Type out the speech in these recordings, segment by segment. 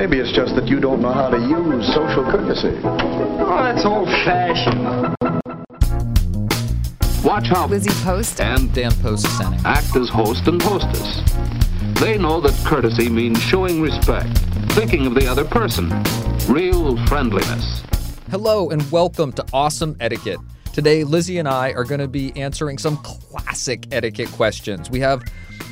Maybe it's just that you don't know how to use social courtesy. Oh, that's old fashioned. Watch how Lizzie Post and Dan Post Senning act as host and hostess. They know that courtesy means showing respect, thinking of the other person, real friendliness. Hello and welcome to Awesome Etiquette. Today, Lizzie and I are going to be answering some classic etiquette questions. We have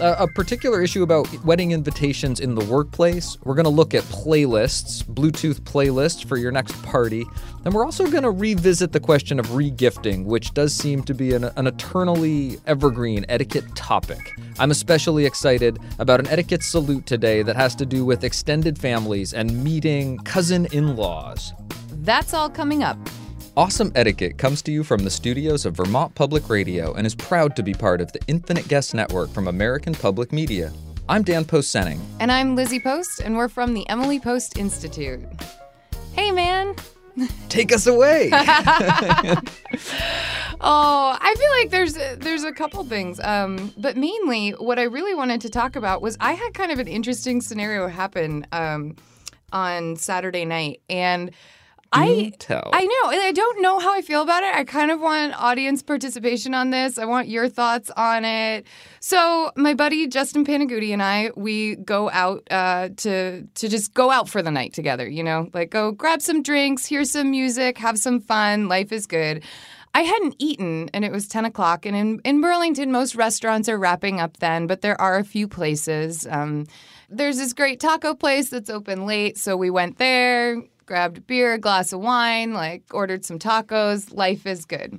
a, a particular issue about wedding invitations in the workplace. We're going to look at playlists, Bluetooth playlists for your next party. And we're also going to revisit the question of regifting, which does seem to be an, an eternally evergreen etiquette topic. I'm especially excited about an etiquette salute today that has to do with extended families and meeting cousin in laws. That's all coming up. Awesome Etiquette comes to you from the studios of Vermont Public Radio and is proud to be part of the Infinite Guest Network from American Public Media. I'm Dan Post Senning. And I'm Lizzie Post, and we're from the Emily Post Institute. Hey, man. Take us away. Oh, I feel like there's there's a couple things, um, but mainly what I really wanted to talk about was I had kind of an interesting scenario happen um, on Saturday night, and I tell. I know and I don't know how I feel about it. I kind of want audience participation on this. I want your thoughts on it. So my buddy Justin Panaguti and I we go out uh, to to just go out for the night together. You know, like go grab some drinks, hear some music, have some fun. Life is good. I hadn't eaten and it was 10 o'clock. And in, in Burlington, most restaurants are wrapping up then, but there are a few places. Um, there's this great taco place that's open late. So we went there, grabbed a beer, a glass of wine, like ordered some tacos. Life is good.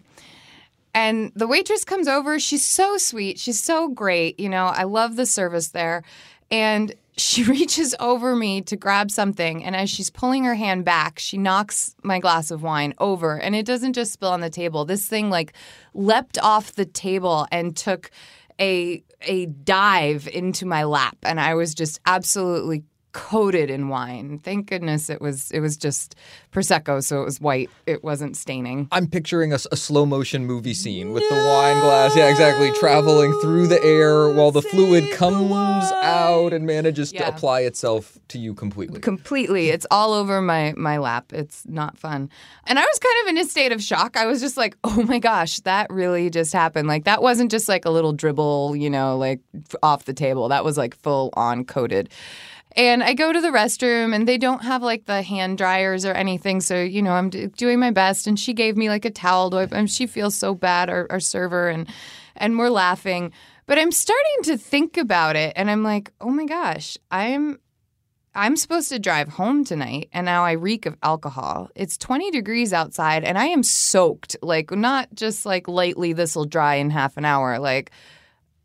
And the waitress comes over. She's so sweet. She's so great. You know, I love the service there. And she reaches over me to grab something. And as she's pulling her hand back, she knocks my glass of wine over. And it doesn't just spill on the table. This thing like leapt off the table and took a a dive into my lap. And I was just absolutely coated in wine. Thank goodness it was it was just prosecco, so it was white. It wasn't staining. I'm picturing a, a slow motion movie scene with the wine glass. Yeah, exactly. Traveling through the air while the fluid the comes wine. out and manages Yeah. to apply itself to you completely. Completely. It's all over my my lap. It's not fun. And I was kind of in a state of shock. I was just like, "Oh my gosh, that really just happened." Like that wasn't just like a little dribble, you know, like off the table. That was like full on coated. And I go to the restroom and they don't have like the hand dryers or anything. So, you know, I'm doing my best. And she gave me like a towel to wipe. And she feels so bad, our, our server, and, and we're laughing. But I'm starting to think about it and I'm like, oh my gosh, I'm I'm supposed to drive home tonight and now I reek of alcohol. It's 20 degrees outside and I am soaked. Like not just like lightly this will dry in half an hour. Like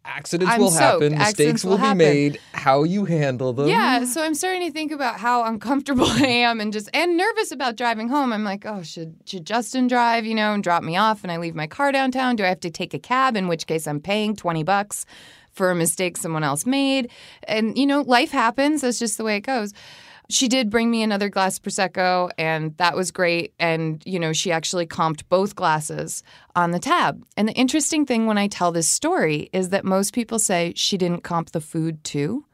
Accidents I'm will soaked. happen, mistakes will, will be happen. made. How you handle them. Yeah, so I'm starting to think about how uncomfortable I am and just and nervous about driving home. I'm like, oh, should should Justin drive, you know, and drop me off and I leave my car downtown? Do I have to take a cab? In which case I'm paying 20 bucks for a mistake someone else made. And you know, life happens. That's just the way it goes. She did bring me another glass prosecco and that was great and you know, she actually comped both glasses on the tab. And the interesting thing when I tell this story is that most people say she didn't comp the food too.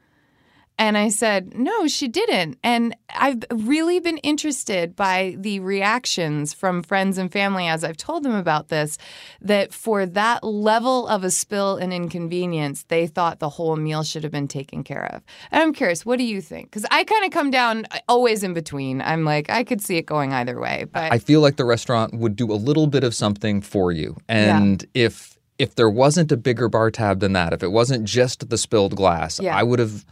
And I said, no, she didn't. And I've really been interested by the reactions from friends and family as I've told them about this, that for that level of a spill and inconvenience, they thought the whole meal should have been taken care of. And I'm curious, what do you think? Because I kind of come down uh, always in between. I'm like, I could see it going either way. But I feel like the restaurant would do a little bit of something for you. And if if there wasn't a bigger bar tab than that, if it wasn't just the spilled glass, Yeah. I would have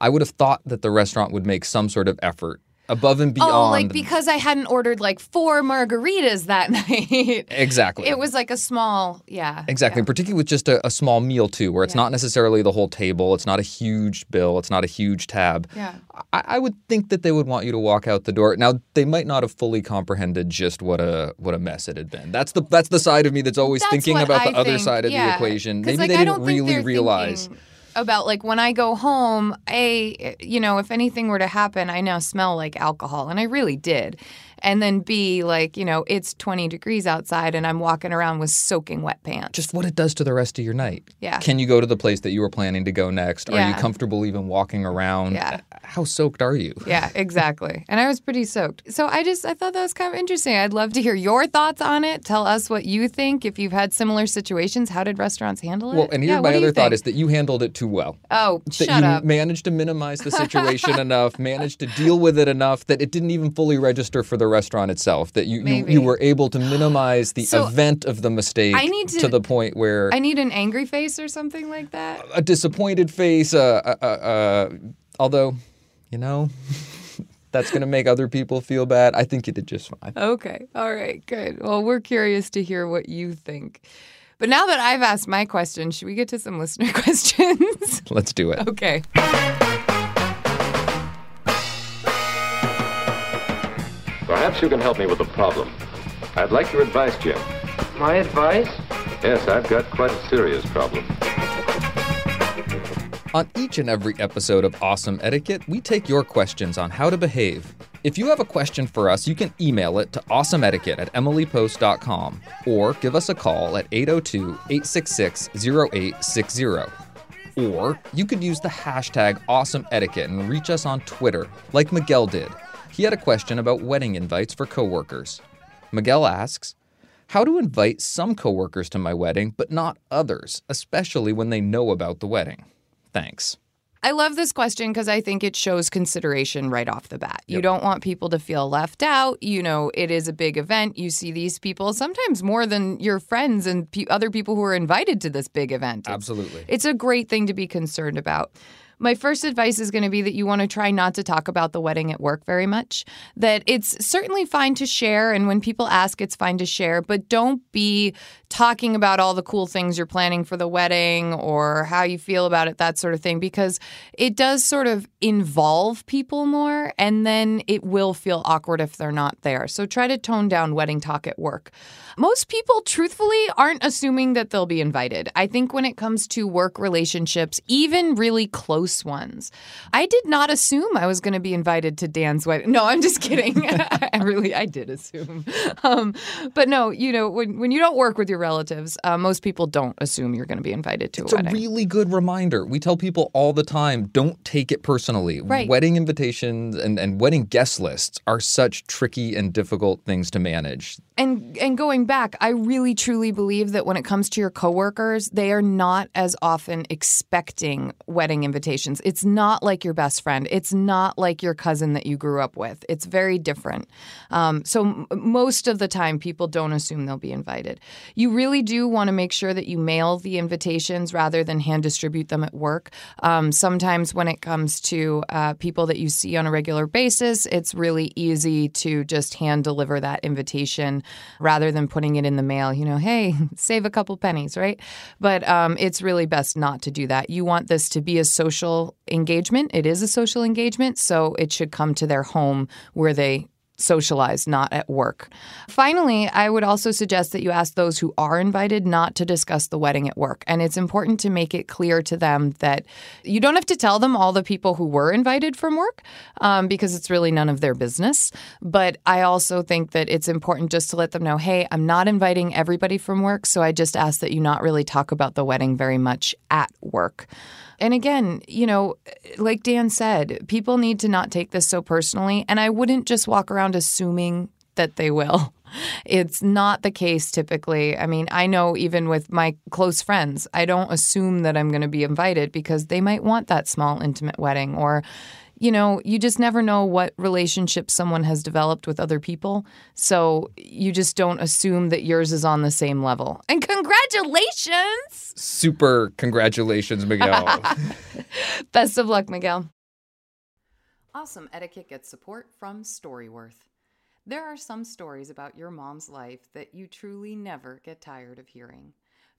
I would have thought that the restaurant would make some sort of effort above and beyond. Oh, like because I hadn't ordered like four margaritas that night. exactly. It was like a small, yeah. Exactly, yeah. particularly with just a, a small meal too, where it's Yeah. not necessarily the whole table. It's not a huge bill. It's not a huge tab. Yeah. I, I would think that they would want you to walk out the door. Now they might not have fully comprehended just what a what a mess it had been. That's the that's the side of me that's always That's thinking about the I other side of the equation. Maybe like, they didn't really realize. thinking about like when I go home, a you know if anything were to happen, I now smell like alcohol, and I really did. And then B, like you know, it's 20 degrees outside, and I'm walking around with soaking wet pants. Just what it does to the rest of your night. Yeah. Can you go to the place that you were planning to go next? Yeah. Are you comfortable even walking around? Yeah. How soaked are you? Yeah, exactly. And I was pretty soaked. So I just I thought that was kind of interesting. I'd love to hear your thoughts on it. Tell us what you think. If you've had similar situations, how did restaurants handle it? Well, and here's Yeah, my what do you other thought is that you handled it too well. oh, that shut you up. managed to minimize the situation enough, managed to deal with it enough that it didn't even fully register for the restaurant itself. That you you, you were able to minimize the So, event of the mistake I need to- the point where I need an angry face or something like that. a disappointed face. Uh, uh, uh, uh, although, you know. That's going to make other people feel bad. I think you did just fine. Okay. All right. Good. Well, we're curious to hear what you think. But now that I've asked my question, should we get to some listener questions? Let's do it. okay. Perhaps you can help me with a problem. I'd like your advice, Jim. My advice? Yes, I've got quite a serious problem. On each and every episode of Awesome Etiquette, we take your questions on how to behave. If you have a question for us, you can email it to awesomeetiquette at emilypost.com or give us a call at 802 866 0860. Or you could use the hashtag awesomeetiquette and reach us on Twitter, like Miguel did. He had a question about wedding invites for coworkers. Miguel asks, how to invite some coworkers to my wedding, but not others, especially when they know about the wedding. Thanks. I love this question because I think it shows consideration right off the bat. You don't want people to feel left out. You know, it is a big event. You see these people sometimes more than your friends and pe- other people who are invited to this big event. It's- Absolutely. It's a great thing to be concerned about. My first advice is going to be that you want to try not to talk about the wedding at work very much. That it's certainly fine to share, and when people ask, it's fine to share, but don't be talking about all the cool things you're planning for the wedding or how you feel about it, that sort of thing, because it does sort of involve people more, and then it will feel awkward if they're not there. So try to tone down wedding talk at work. Most people, truthfully, aren't assuming that they'll be invited. I think when it comes to work relationships, even really close ones, I did not assume I was going to be invited to Dan's wedding. No, I'm just kidding. I really, I did assume. Um, but no, you know, when, when you don't work with your relatives, uh, most people don't assume you're going to be invited to It's a wedding. It's a really good reminder. We tell people all the time don't take it personally. Right. Wedding invitations and, and wedding guest lists are such tricky and difficult things to manage. And and going back, I really truly believe that when it comes to your coworkers, they are not as often expecting wedding invitations. It's not like your best friend. It's not like your cousin that you grew up with. It's very different. Um, so m- most of the time, people don't assume they'll be invited. You really do want to make sure that you mail the invitations rather than hand distribute them at work. Um, sometimes when it comes to uh, people that you see on a regular basis, it's really easy to just hand deliver that invitation rather than putting it in the mail. You know, hey, save a couple pennies, right? But um, it's really best not to do that. You want this to be a social engagement. It is a social engagement, so it should come to their home where they socialize, not at work. Finally, I would also suggest that you ask those who are invited not to discuss the wedding at work. And it's important to make it clear to them that you don't have to tell them all the people who were invited from work um, because it's really none of their business. But I also think that it's important just to let them know hey, I'm not inviting everybody from work. So I just ask that you not really talk about the wedding very much at work. And again, you know, like Dan said, people need to not take this so personally. And I wouldn't just walk around assuming that they will. It's not the case typically. I mean, I know even with my close friends, I don't assume that I'm going to be invited because they might want that small, intimate wedding or you know, you just never know what relationship someone has developed with other people. So you just don't assume that yours is on the same level. And congratulations! Super congratulations, Miguel. Best of luck, Miguel. Awesome Etiquette gets support from Storyworth. There are some stories about your mom's life that you truly never get tired of hearing.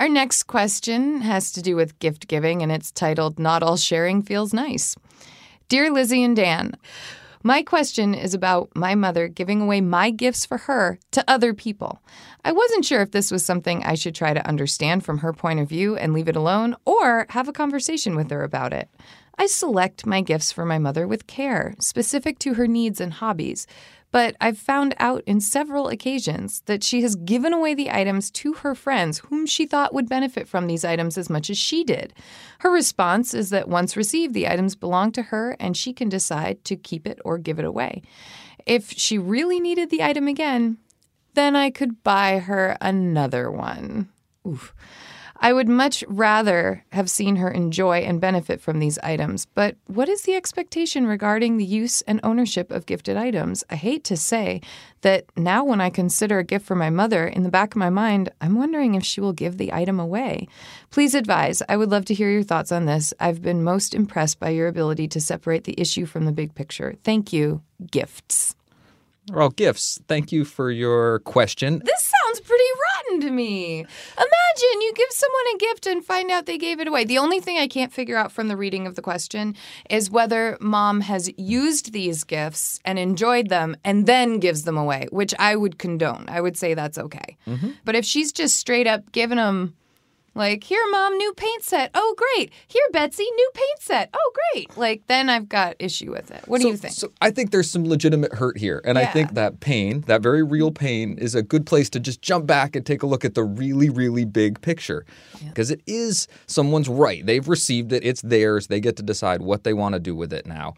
Our next question has to do with gift giving, and it's titled Not All Sharing Feels Nice. Dear Lizzie and Dan, my question is about my mother giving away my gifts for her to other people. I wasn't sure if this was something I should try to understand from her point of view and leave it alone, or have a conversation with her about it. I select my gifts for my mother with care, specific to her needs and hobbies, but I've found out in several occasions that she has given away the items to her friends whom she thought would benefit from these items as much as she did. Her response is that once received, the items belong to her and she can decide to keep it or give it away. If she really needed the item again, then I could buy her another one. Oof. I would much rather have seen her enjoy and benefit from these items, but what is the expectation regarding the use and ownership of gifted items? I hate to say that now, when I consider a gift for my mother, in the back of my mind, I'm wondering if she will give the item away. Please advise. I would love to hear your thoughts on this. I've been most impressed by your ability to separate the issue from the big picture. Thank you. Gifts. Well, gifts. Thank you for your question. This sounds pretty rotten to me. Imagine you give someone a gift and find out they gave it away. The only thing I can't figure out from the reading of the question is whether mom has used these gifts and enjoyed them and then gives them away, which I would condone. I would say that's okay. Mm-hmm. But if she's just straight up giving them like, here, mom, new paint set. Oh, great. Here, Betsy, new paint set. Oh, great. Like, then I've got issue with it. What do you think? So I think there's some legitimate hurt here. And I think that pain, that very real pain, is a good place to just jump back and take a look at the really, really big picture. Because it is someone's right. They've received it, it's theirs. They get to decide what they want to do with it now.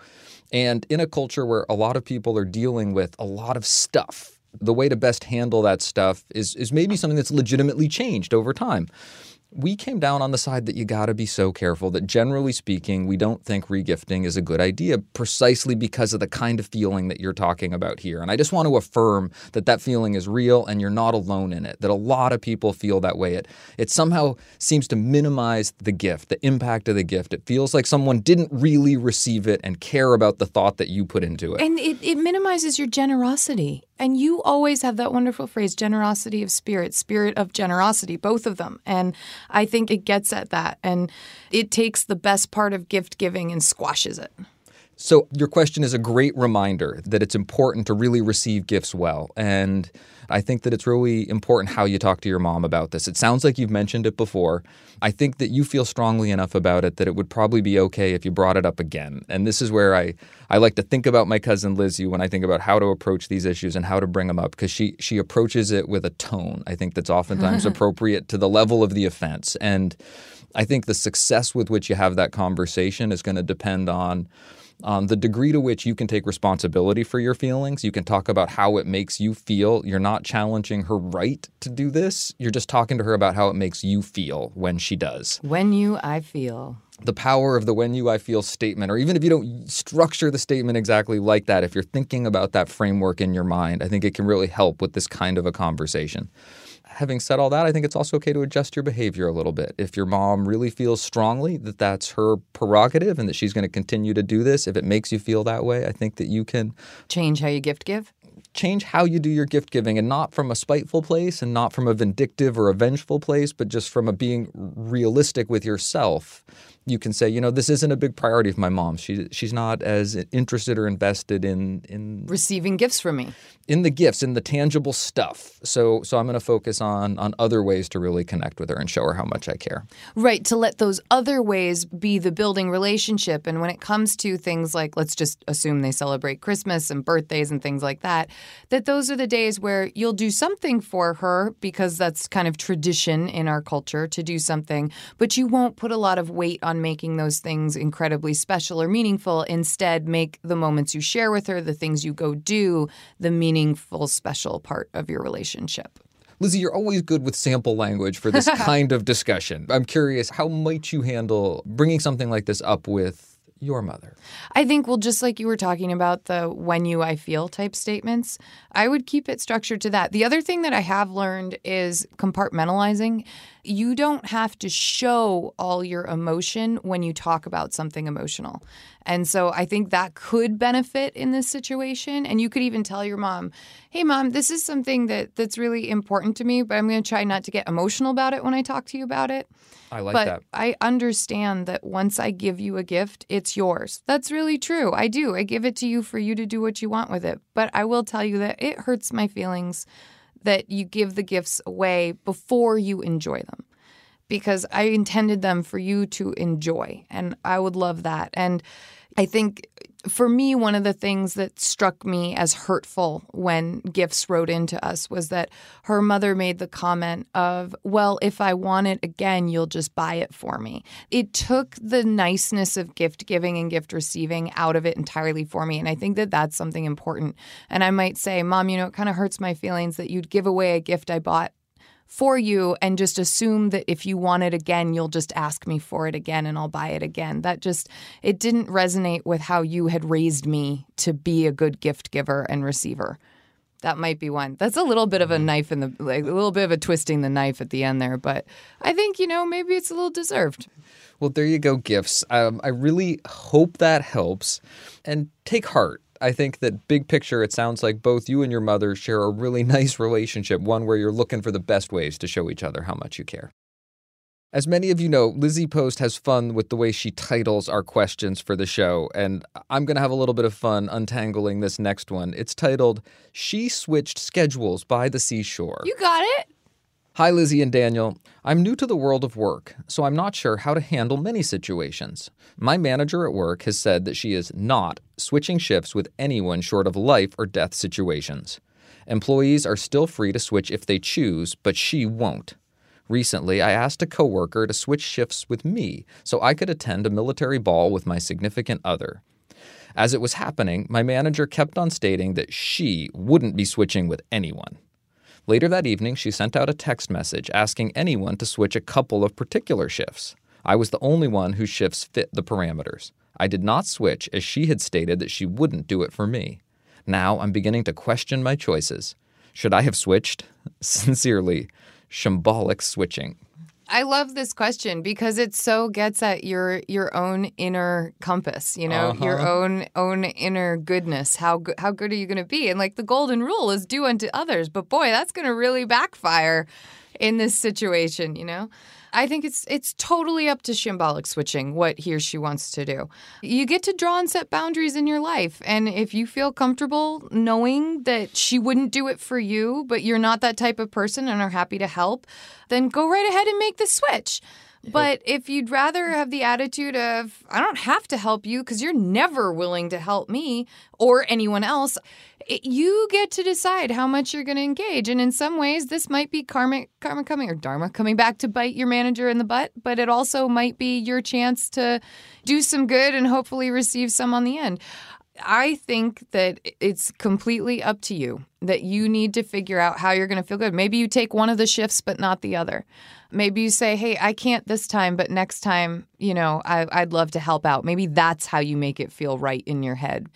And in a culture where a lot of people are dealing with a lot of stuff, the way to best handle that stuff is, is maybe something that's legitimately changed over time we came down on the side that you got to be so careful that generally speaking, we don't think regifting is a good idea precisely because of the kind of feeling that you're talking about here. And I just want to affirm that that feeling is real and you're not alone in it, that a lot of people feel that way. It, it somehow seems to minimize the gift, the impact of the gift. It feels like someone didn't really receive it and care about the thought that you put into it. And it, it minimizes your generosity. And you always have that wonderful phrase, generosity of spirit, spirit of generosity, both of them. And I think it gets at that. And it takes the best part of gift giving and squashes it. So, your question is a great reminder that it's important to really receive gifts well. And I think that it's really important how you talk to your mom about this. It sounds like you've mentioned it before. I think that you feel strongly enough about it that it would probably be okay if you brought it up again. And this is where I, I like to think about my cousin Lizzie when I think about how to approach these issues and how to bring them up because she she approaches it with a tone I think that's oftentimes appropriate to the level of the offense. And I think the success with which you have that conversation is going to depend on um, the degree to which you can take responsibility for your feelings. You can talk about how it makes you feel. You're not challenging her right to do this. You're just talking to her about how it makes you feel when she does. When you, I feel. The power of the when you, I feel statement, or even if you don't structure the statement exactly like that, if you're thinking about that framework in your mind, I think it can really help with this kind of a conversation having said all that, I think it's also okay to adjust your behavior a little bit. If your mom really feels strongly that that's her prerogative and that she's going to continue to do this, if it makes you feel that way, I think that you can change how you gift give. Change how you do your gift giving and not from a spiteful place and not from a vindictive or a vengeful place, but just from a being realistic with yourself you can say, you know, this isn't a big priority of my mom. She she's not as interested or invested in in receiving gifts from me. In the gifts, in the tangible stuff. So so I'm going to focus on on other ways to really connect with her and show her how much I care. Right, to let those other ways be the building relationship and when it comes to things like let's just assume they celebrate Christmas and birthdays and things like that, that those are the days where you'll do something for her because that's kind of tradition in our culture to do something, but you won't put a lot of weight on on making those things incredibly special or meaningful. Instead, make the moments you share with her, the things you go do, the meaningful, special part of your relationship. Lizzie, you're always good with sample language for this kind of discussion. I'm curious, how might you handle bringing something like this up with your mother? I think, well, just like you were talking about the when you, I feel type statements, I would keep it structured to that. The other thing that I have learned is compartmentalizing. You don't have to show all your emotion when you talk about something emotional. And so I think that could benefit in this situation. And you could even tell your mom, hey, mom, this is something that, that's really important to me, but I'm going to try not to get emotional about it when I talk to you about it. I like but that. I understand that once I give you a gift, it's yours. That's really true. I do. I give it to you for you to do what you want with it. But I will tell you that it hurts my feelings that you give the gifts away before you enjoy them because I intended them for you to enjoy. And I would love that. And I think for me, one of the things that struck me as hurtful when Gifts wrote into us was that her mother made the comment of, Well, if I want it again, you'll just buy it for me. It took the niceness of gift giving and gift receiving out of it entirely for me. And I think that that's something important. And I might say, Mom, you know, it kind of hurts my feelings that you'd give away a gift I bought for you and just assume that if you want it again, you'll just ask me for it again and I'll buy it again. That just, it didn't resonate with how you had raised me to be a good gift giver and receiver. That might be one. That's a little bit of a mm-hmm. knife in the, like a little bit of a twisting the knife at the end there, but I think, you know, maybe it's a little deserved. Well, there you go, gifts. Um, I really hope that helps. And take heart I think that big picture, it sounds like both you and your mother share a really nice relationship, one where you're looking for the best ways to show each other how much you care. As many of you know, Lizzie Post has fun with the way she titles our questions for the show, and I'm going to have a little bit of fun untangling this next one. It's titled She Switched Schedules by the Seashore. You got it. Hi, Lizzie and Daniel. I'm new to the world of work, so I'm not sure how to handle many situations. My manager at work has said that she is not switching shifts with anyone short of life or death situations. Employees are still free to switch if they choose, but she won't. Recently, I asked a coworker to switch shifts with me so I could attend a military ball with my significant other. As it was happening, my manager kept on stating that she wouldn't be switching with anyone. Later that evening, she sent out a text message asking anyone to switch a couple of particular shifts. I was the only one whose shifts fit the parameters. I did not switch as she had stated that she wouldn't do it for me. Now I'm beginning to question my choices. Should I have switched? Sincerely, shambolic switching. I love this question because it so gets at your your own inner compass, you know, uh-huh. your own own inner goodness. How good how good are you going to be? And like the golden rule is do unto others, but boy, that's going to really backfire in this situation, you know. I think it's it's totally up to symbolic switching what he or she wants to do. You get to draw and set boundaries in your life, and if you feel comfortable knowing that she wouldn't do it for you, but you're not that type of person and are happy to help, then go right ahead and make the switch. But if you'd rather mm. have the attitude of, I don't have to help you because you're never willing to help me or anyone else, it, you get to decide how much you're going to engage. And in some ways, this might be karma, karma coming or dharma coming back to bite your manager in the butt, but it also might be your chance to do some good and hopefully receive some on the end. I think that it's completely up to you that you need to figure out how you're going to feel good. Maybe you take one of the shifts, but not the other. Maybe you say, hey, I can't this time, but next time, you know, I, I'd love to help out. Maybe that's how you make it feel right in your head.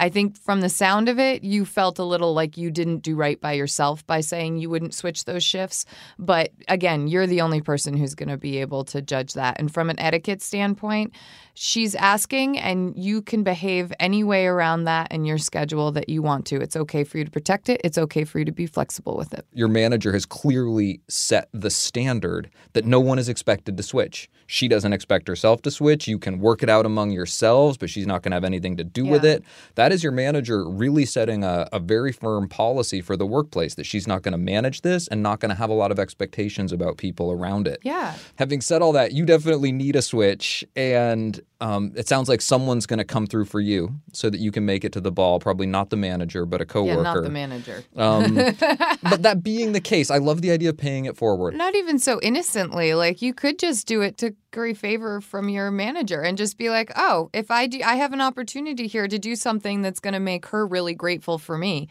I think from the sound of it, you felt a little like you didn't do right by yourself by saying you wouldn't switch those shifts. But again, you're the only person who's going to be able to judge that. And from an etiquette standpoint, she's asking, and you can behave any way around that in your schedule that you want to. It's okay for you to protect it, it's okay for you to be flexible with it. Your manager has clearly set the standard that no one is expected to switch. She doesn't expect herself to switch. You can work it out among yourselves, but she's not going to have anything to do with it. That is your manager really setting a, a very firm policy for the workplace that she's not going to manage this and not going to have a lot of expectations about people around it. Yeah. Having said all that, you definitely need a switch, and um, it sounds like someone's going to come through for you so that you can make it to the ball. Probably not the manager, but a coworker. Yeah, not the manager. Um, but that being the case, I love the idea of paying it forward. Not even so innocently. Like you could just do it to curry favor from your manager and just be like, "Oh, if I do I have an opportunity here to do something that's going to make her really grateful for me."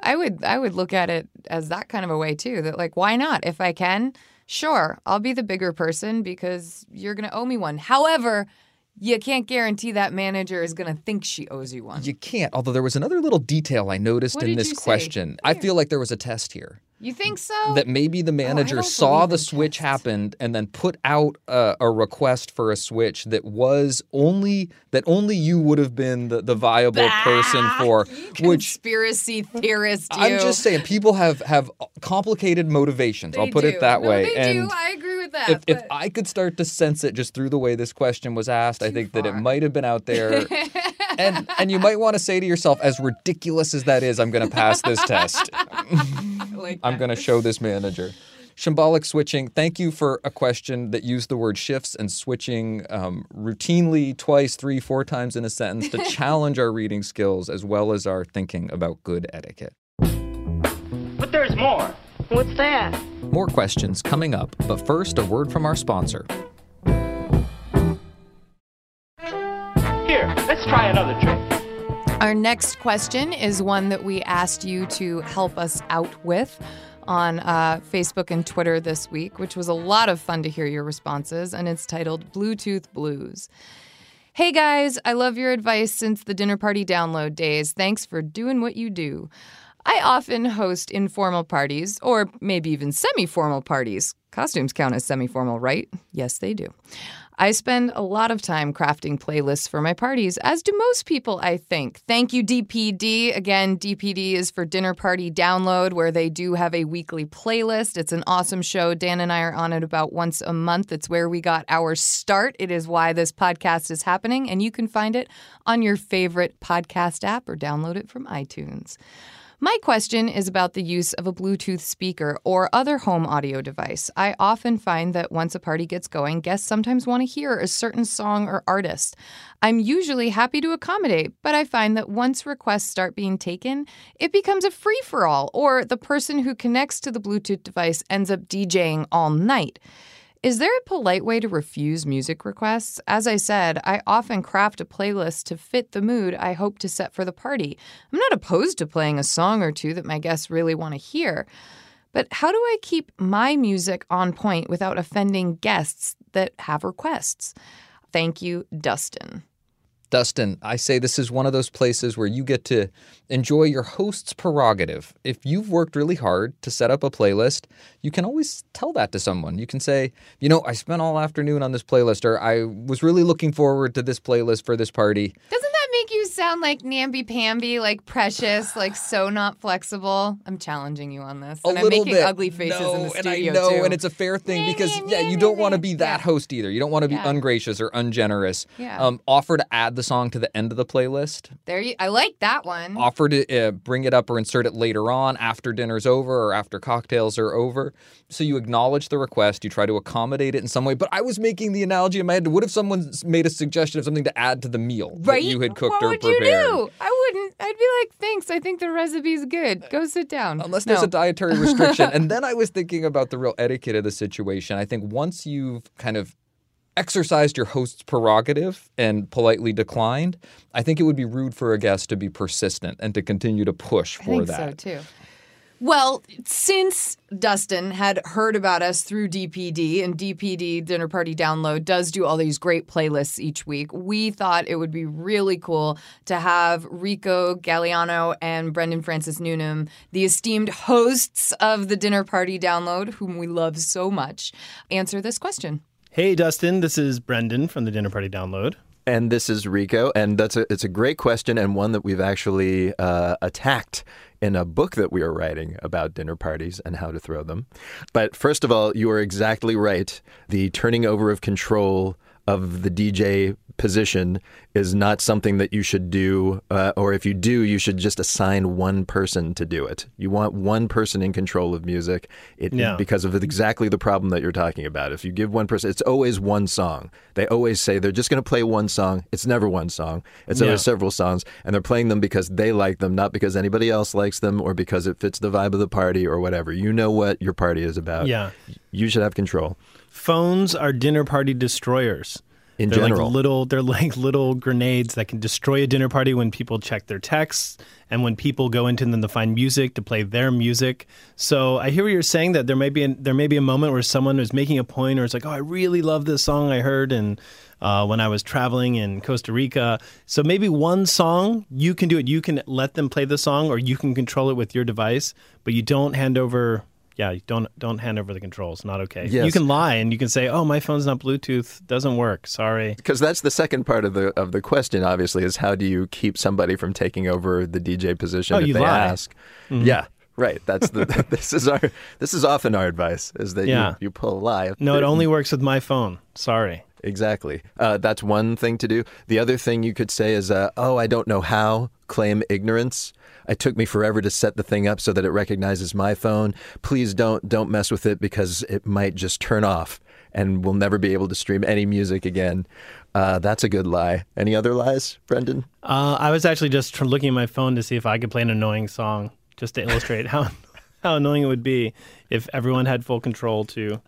I would I would look at it as that kind of a way too. That like, why not? If I can, sure, I'll be the bigger person because you're going to owe me one. However, you can't guarantee that manager is going to think she owes you one. You can't. Although there was another little detail I noticed What in this say? question. I feel like there was a test here. You think so? That maybe the oh, manager don't saw the switch tests. happened and then put out a, a request for a switch that was only that only you would have been the, the viable person for, which conspiracy theorist. You. I'm just saying people have have complicated motivations. I'll put do. it that No, way. They and do. I agree with that. if, if I could start to sense it just through the way this question was asked, I think that it might have been out there. and and you might want to say to yourself, as ridiculous as that is, I'm going to pass this test. like I'm going to show this manager. Shambolic switching. Thank you for a question that used the word shifts and switching um, routinely twice, three, four times in a sentence to challenge our reading skills as well as our thinking about good etiquette. But there's more. What's that? More questions coming up, but first, a word from our sponsor. Here, let's try another trick. Our next question is one that we asked you to help us out with on uh, Facebook and Twitter this week, which was a lot of fun to hear your responses, and it's titled Bluetooth Blues. Hey guys, I love your advice since the dinner party download days. Thanks for doing what you do. I often host informal parties, or maybe even semi formal parties. Costumes count as semi formal, right? Yes, they do. I spend a lot of time crafting playlists for my parties, as do most people, I think. Thank you, DPD. Again, DPD is for Dinner Party Download, where they do have a weekly playlist. It's an awesome show. Dan and I are on it about once a month. It's where we got our start. It is why this podcast is happening, and you can find it on your favorite podcast app or download it from iTunes. My question is about the use of a Bluetooth speaker or other home audio device. I often find that once a party gets going, guests sometimes want to hear a certain song or artist. I'm usually happy to accommodate, but I find that once requests start being taken, it becomes a free for all, or the person who connects to the Bluetooth device ends up DJing all night. Is there a polite way to refuse music requests? As I said, I often craft a playlist to fit the mood I hope to set for the party. I'm not opposed to playing a song or two that my guests really want to hear. But how do I keep my music on point without offending guests that have requests? Thank you, Dustin. Dustin, I say this is one of those places where you get to enjoy your host's prerogative. If you've worked really hard to set up a playlist, you can always tell that to someone. You can say, you know, I spent all afternoon on this playlist, or I was really looking forward to this playlist for this party. Doesn't make you sound like namby pamby, like precious, like so not flexible? I'm challenging you on this. A and I'm little making bit. ugly faces no, in the and I studio know, too. and it's a fair thing because yeah, you don't want to be that Yeah. host either. You don't want to be Yeah. ungracious or ungenerous. Yeah. Um, offer to add the song to the end of the playlist. there you I like that one. Offer to uh, bring it up or insert it later on after dinner's over or after cocktails are over. So you acknowledge the request. You try to accommodate it in some way. But I was making the analogy in my head. What if someone made a suggestion of something to add to the meal right? you had cooked what or would prepared? you do? I wouldn't. I'd be like, thanks. I think the recipe's good. Go sit down. Unless there's a dietary restriction. and then I was thinking about the real etiquette of the situation. I think once you've kind of exercised your host's prerogative and politely declined, I think it would be rude for a guest to be persistent and to continue to push I for think that. so too. Well, since Dustin had heard about us through DPD and DPD Dinner Party Download does do all these great playlists each week, we thought it would be really cool to have Rico Gagliano and Brendan Francis Newnam, the esteemed hosts of the Dinner Party Download, whom we love so much, answer this question. Hey, Dustin, this is Brendan from the Dinner Party Download. And this is Rico, and that's a it's a great question and one that we've actually uh, attacked in a book that we are writing about dinner parties and how to throw them. But first of all, you are exactly right. The turning over of control of the DJ position is not something that you should do, uh, or if you do, you should just assign one person to do it. You want one person in control of music, it, Yeah. because of exactly the problem that you're talking about. If you give one person, it's always one song. They always say they're just going to play one song. It's never one song. It's Yeah. always several songs, and they're playing them because they like them, not because anybody else likes them or because it fits the vibe of the party or whatever. You know what your party is about. Yeah. You should have control. Phones are dinner party destroyers. In they're general. like little they're like little grenades that can destroy a dinner party when people check their texts and when people go into them to find music to play their music. So I hear what you're saying that there may be a, there may be a moment where someone is making a point or it's like, oh, I really love this song I heard and uh, when I was traveling in Costa Rica. So maybe one song you can do it. You can let them play the song or you can control it with your device, but you don't hand over. Yeah, don't don't hand over the controls. Not okay. Yes. You can lie and you can say, "Oh, my phone's not Bluetooth. Doesn't work. Sorry." Because that's the second part of the of the question. Obviously, is how do you keep somebody from taking over the DJ position Oh, if they lie. ask? Mm-hmm. Yeah, right. That's the this is our this is often our advice is that Yeah. you, you pull a lie. No, it only works with my phone. Sorry. Exactly. Uh, that's one thing to do. The other thing you could say is, uh, "Oh, I don't know how." Claim ignorance. It took me forever to set the thing up so that it recognizes my phone. Please don't don't mess with it because it might just turn off and we'll never be able to stream any music again. Uh, that's a good lie. Any other lies, Brendan? Uh, I was actually just tr- looking at my phone to see if I could play an annoying song, just to illustrate how how annoying it would be if everyone had full control too.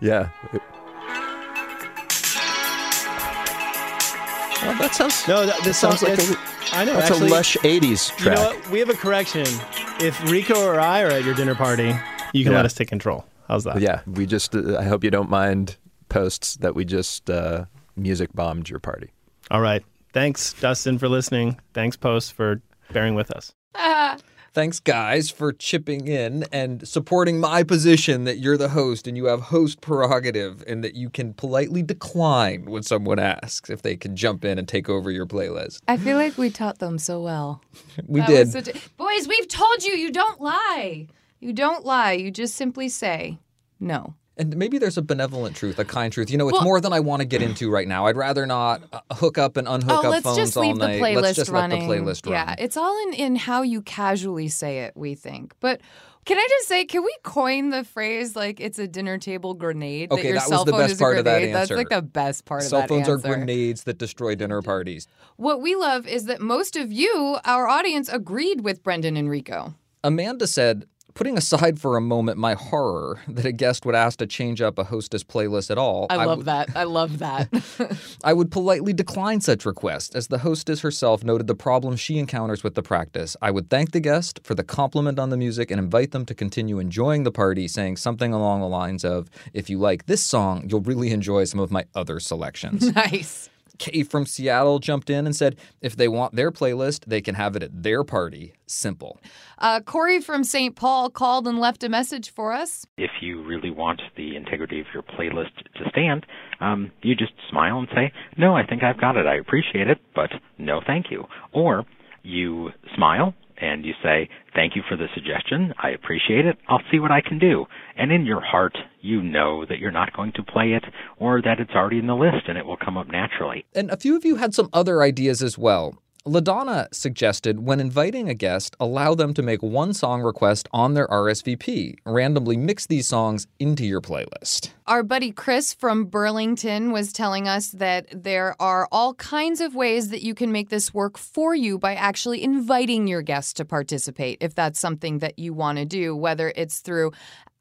Yeah. Well, that sounds. No, that, this sounds song, like it's- a, I know. that's actually, a lush '80s track. You track. know what? We have a correction. If Rico or I are at your dinner party, you can Yeah. let us take control. How's that? Yeah, we just. Uh, I hope you don't mind posts that we just uh, music bombed your party. All right. Thanks, Dustin, for listening. Thanks, Post, for bearing with us. Thanks, guys, for chipping in and supporting my position that you're the host and you have host prerogative and that you can politely decline when someone asks if they can jump in and take over your playlist. I feel like we taught them so well. We That did. such Boys, we've told you, you don't lie. You don't lie. You just simply say no. And maybe there's a benevolent truth, a kind truth. You know, it's Well- more than I want to get into right now. I'd rather not uh, hook up and unhook oh, up phones all the night. let's just running. let the playlist run. Yeah, it's all in, in how you casually say it, we think. But can I just say, can we coin the phrase like it's a dinner table grenade? Okay, that your that was cell the phone best part of that grenade? That's like the best part Cell of that answer. Cell phones answer. are grenades that destroy dinner parties. What we love is that most of you, our audience, agreed with Brendan and Rico. Amanda said, putting aside for a moment my horror that a guest would ask to change up a hostess playlist at all, I, love that. I love that. I would politely decline such request, as the hostess herself noted the problem she encounters with the practice. I would thank the guest for the compliment on the music and invite them to continue enjoying the party, saying something along the lines of, If you like this song, you'll really enjoy some of my other selections. nice. Kay from Seattle jumped in and said if they want their playlist, they can have it at their party. Simple. Uh, Corey from St. Paul called and left a message for us. If you really want the integrity of your playlist to stand, um, you just smile and say, No, I think I've got it. I appreciate it, but no thank you. Or you smile and you say, Thank you for the suggestion. I appreciate it. I'll see what I can do. And in your heart, you know that you're not going to play it or that it's already in the list and it will come up naturally. And a few of you had some other ideas as well. LaDonna suggested when inviting a guest, allow them to make one song request on their RSVP. Randomly mix these songs into your playlist. Our buddy Chris from Burlington was telling us that there are all kinds of ways that you can make this work for you by actually inviting your guests to participate, if that's something that you want to do, whether it's through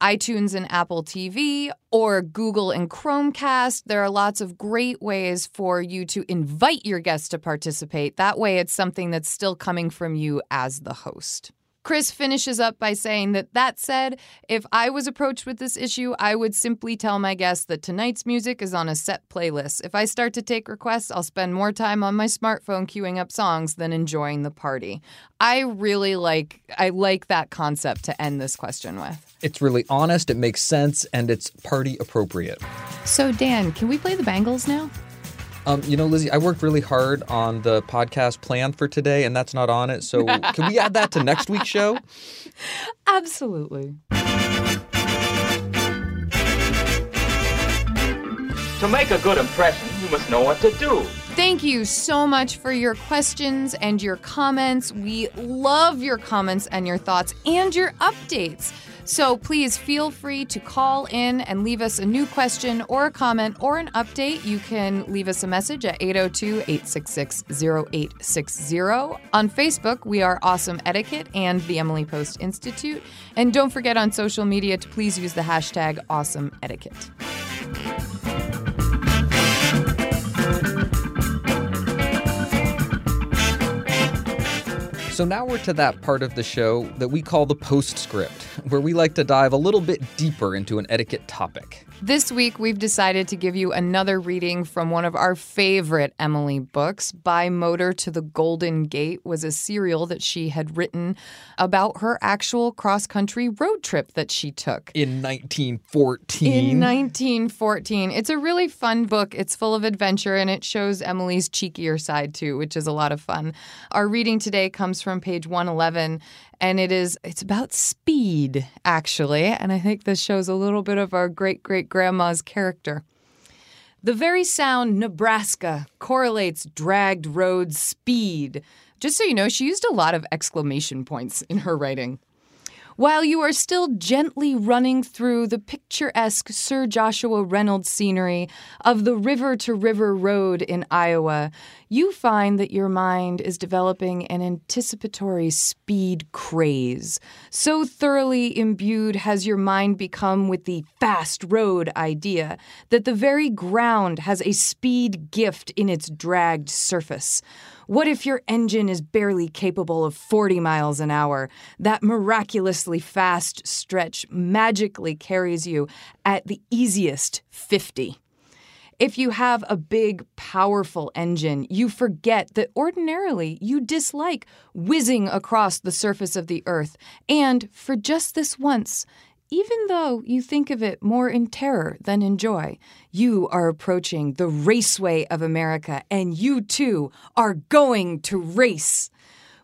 iTunes and Apple TV or Google and Chromecast. There are lots of great ways for you to invite your guests to participate. That way, it's something that's still coming from you as the host. Chris finishes up by saying that that said, if I was approached with this issue, I would simply tell my guests that tonight's music is on a set playlist. If I start to take requests, I'll spend more time on my smartphone queuing up songs than enjoying the party. I really like I like that concept to end this question with. It's really honest, it makes sense, and it's party appropriate. So Dan, can we play the Bangles now? Um, you know, Lizzie, I worked really hard on the podcast plan for today, and that's not on it. So, can we add that to next week's show? Absolutely. To make a good impression, you must know what to do. Thank you so much for your questions and your comments. We love your comments and your thoughts and your updates. So please feel free to call in and leave us a new question or a comment or an update. You can leave us a message at 802 866 0860. On Facebook, we are Awesome Etiquette and the Emily Post Institute. And don't forget on social media to please use the hashtag Awesome Etiquette. So now we're to that part of the show that we call the postscript, where we like to dive a little bit deeper into an etiquette topic. This week, we've decided to give you another reading from one of our favorite Emily books. By Motor to the Golden Gate was a serial that she had written about her actual cross country road trip that she took. In 1914. In 1914. It's a really fun book. It's full of adventure and it shows Emily's cheekier side too, which is a lot of fun. Our reading today comes from page 111 and it is it's about speed actually. And i think this shows a little bit of our great great grandma's character. The very sound nebraska correlates dragged road speed. Just so you know she used a lot of exclamation points in her writing while you are still gently running through the picturesque Sir Joshua Reynolds scenery of the river to river road in Iowa, you find that your mind is developing an anticipatory speed craze. So thoroughly imbued has your mind become with the fast road idea that the very ground has a speed gift in its dragged surface. What if your engine is barely capable of 40 miles an hour? That miraculously fast stretch magically carries you at the easiest 50. If you have a big, powerful engine, you forget that ordinarily you dislike whizzing across the surface of the earth. And for just this once, even though you think of it more in terror than in joy, you are approaching the raceway of America, and you too are going to race.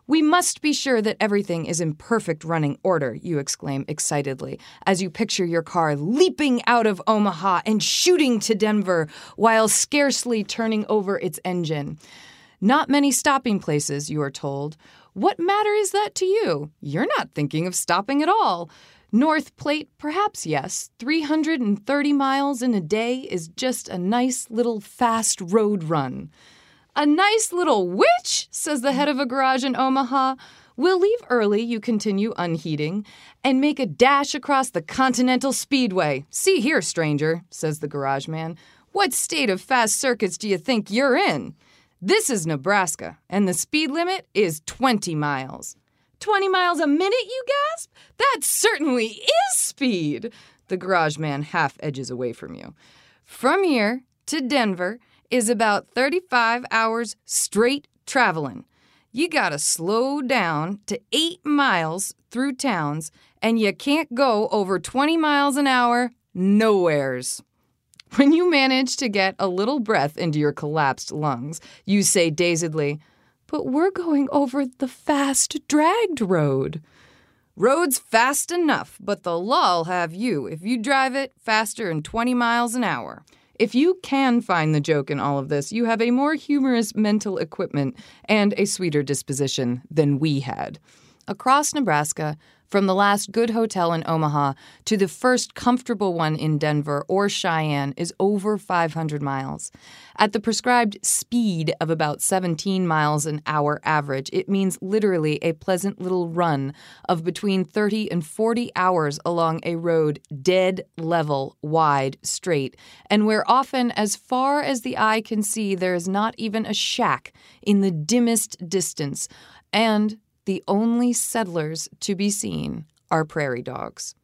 We must be sure that everything is in perfect running order, you exclaim excitedly, as you picture your car leaping out of Omaha and shooting to Denver while scarcely turning over its engine. Not many stopping places, you are told. What matter is that to you? You're not thinking of stopping at all. North Platte, perhaps yes. 330 miles in a day is just a nice little fast road run. A nice little witch, says the head of a garage in Omaha. We'll leave early, you continue, unheeding, and make a dash across the Continental Speedway. See here, stranger, says the garage man. What state of fast circuits do you think you're in? This is Nebraska, and the speed limit is 20 miles. 20 miles a minute, you gasp? That certainly is speed. The garage man half edges away from you. From here to Denver, is about 35 hours straight traveling. You gotta slow down to eight miles through towns, and you can't go over 20 miles an hour nowheres. When you manage to get a little breath into your collapsed lungs, you say dazedly, But we're going over the fast dragged road. Road's fast enough, but the law'll have you if you drive it faster than 20 miles an hour. If you can find the joke in all of this, you have a more humorous mental equipment and a sweeter disposition than we had. Across Nebraska, from the last good hotel in Omaha to the first comfortable one in Denver or Cheyenne is over 500 miles. At the prescribed speed of about 17 miles an hour average, it means literally a pleasant little run of between 30 and 40 hours along a road dead level, wide, straight, and where often, as far as the eye can see, there is not even a shack in the dimmest distance. And the only settlers to be seen are prairie dogs.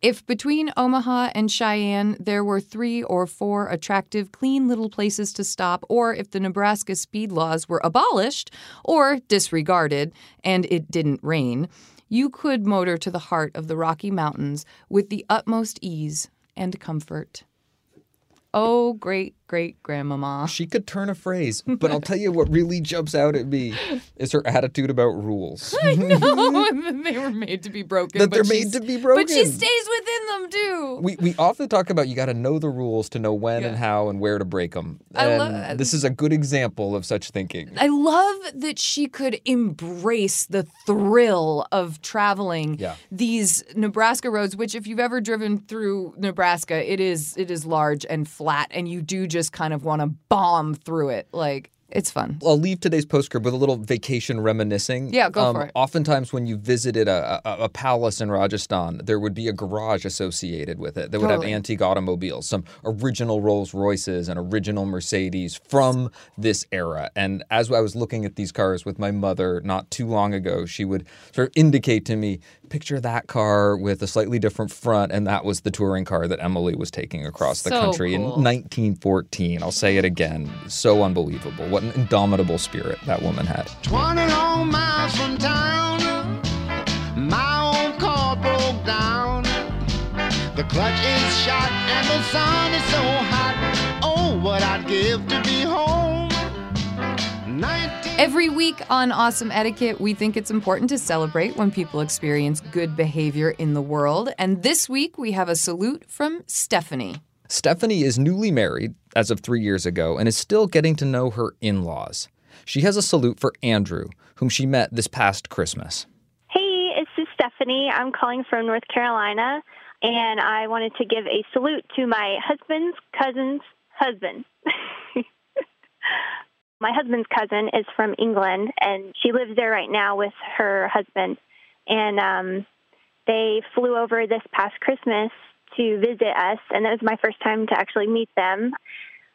If between Omaha and Cheyenne there were three or four attractive, clean little places to stop, or if the Nebraska speed laws were abolished or disregarded and it didn't rain, you could motor to the heart of the Rocky Mountains with the utmost ease and comfort. Oh, great great grandmama. She could turn a phrase, but I'll tell you what really jumps out at me is her attitude about rules. I know they were made to be broken. That they're made to be broken. But she stays within them too. We we often talk about you got to know the rules to know when yeah. and how and where to break them. I and love this is a good example of such thinking. I love that she could embrace the thrill of traveling yeah. these Nebraska roads, which if you've ever driven through Nebraska, it is it is large and flat, and you do just kind of want to bomb through it. Like it's fun. I'll leave today's postscript with a little vacation reminiscing. Yeah, go um, for it. Oftentimes, when you visited a, a, a, palace in Rajasthan, there would be a garage associated with it that would totally. have antique automobiles, some original Rolls Royces and original Mercedes from this era. And as I was looking at these cars with my mother not too long ago, she would sort of indicate to me, picture that car with a slightly different front, and that was the touring car that Emily was taking across the so country cool. in 1914. I'll say it again. So unbelievable. What an indomitable spirit that woman had. 20 long miles from town, my old car broke down. The clutch is shot and the sun is so hot. Oh, what I'd give to be home. 19 Every week on Awesome Etiquette, we think it's important to celebrate when people experience good behavior in the world. And this week, we have a salute from Stephanie. Stephanie is newly married as of three years ago and is still getting to know her in laws. She has a salute for Andrew, whom she met this past Christmas. Hey, this is Stephanie. I'm calling from North Carolina, and I wanted to give a salute to my husband's cousin's husband. my husband's cousin is from England, and she lives there right now with her husband. And um, they flew over this past Christmas to visit us, and that was my first time to actually meet them.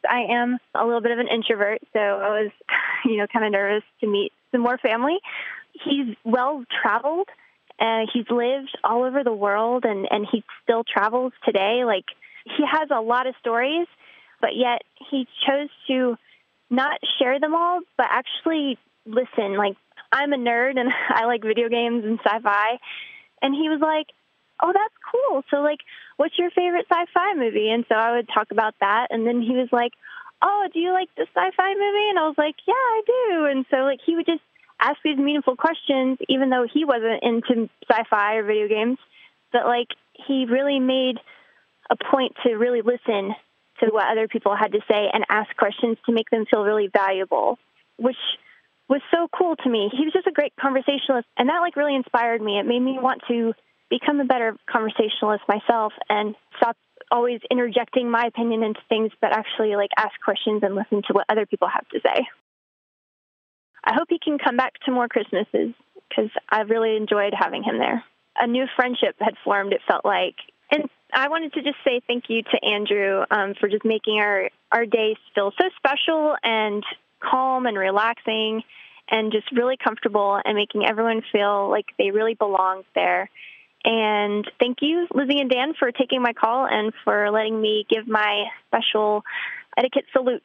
I am a little bit of an introvert, so I was, you know, kind of nervous to meet some more family. He's well traveled. and he's lived all over the world, and and he still travels today. Like he has a lot of stories, but yet he chose to not share them all, but actually listen. Like I'm a nerd, and I like video games and sci-fi, and he was like, "Oh, that's cool." So like what's your favorite sci-fi movie? And so I would talk about that, and then he was like, "Oh, do you like the sci-fi movie?" And I was like, "Yeah, I do." And so like he would just ask these meaningful questions, even though he wasn't into sci-fi or video games, but like he really made a point to really listen to what other people had to say and ask questions to make them feel really valuable, which was so cool to me. He was just a great conversationalist, and that like really inspired me. It made me want to become a better conversationalist myself and stop always interjecting my opinion into things, but actually like ask questions and listen to what other people have to say. I hope he can come back to more Christmases because I've really enjoyed having him there. A new friendship had formed, it felt like. And I wanted to just say thank you to Andrew um, for just making our, our days feel so special and calm and relaxing and just really comfortable and making everyone feel like they really belong there. And thank you, Lizzie and Dan, for taking my call and for letting me give my special etiquette salute.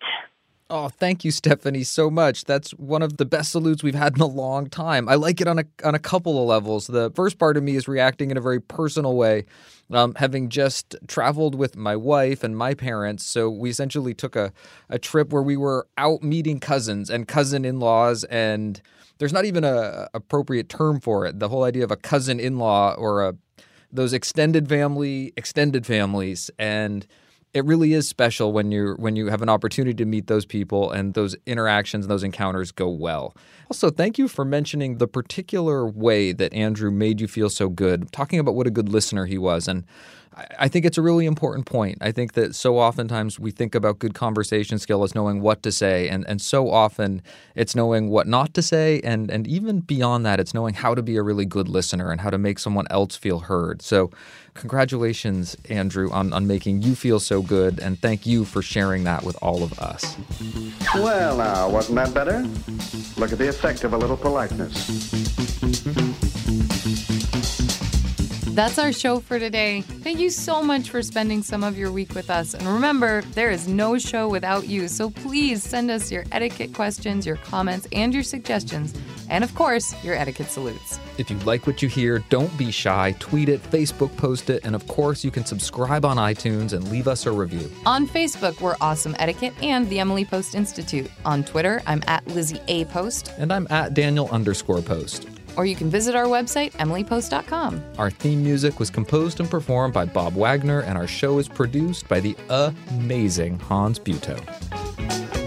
Oh, thank you, Stephanie, so much. That's one of the best salutes we've had in a long time. I like it on a on a couple of levels. The first part of me is reacting in a very personal way, um, having just traveled with my wife and my parents. So we essentially took a a trip where we were out meeting cousins and cousin in laws and there's not even a appropriate term for it. The whole idea of a cousin in law or a those extended family, extended families, and it really is special when you when you have an opportunity to meet those people and those interactions and those encounters go well. Also, thank you for mentioning the particular way that Andrew made you feel so good, talking about what a good listener he was and I think it's a really important point. I think that so oftentimes we think about good conversation skill as knowing what to say, and, and so often it's knowing what not to say, and, and even beyond that, it's knowing how to be a really good listener and how to make someone else feel heard. So, congratulations, Andrew, on, on making you feel so good, and thank you for sharing that with all of us. Well, now, wasn't that better? Look at the effect of a little politeness. That's our show for today. Thank you so much for spending some of your week with us. And remember, there is no show without you. So please send us your etiquette questions, your comments, and your suggestions. And of course, your etiquette salutes. If you like what you hear, don't be shy. Tweet it, Facebook post it, and of course, you can subscribe on iTunes and leave us a review. On Facebook, we're Awesome Etiquette and the Emily Post Institute. On Twitter, I'm at Lizzie A. Post. And I'm at Daniel underscore post or you can visit our website, emilypost.com. Our theme music was composed and performed by Bob Wagner, and our show is produced by the amazing Hans Buetow.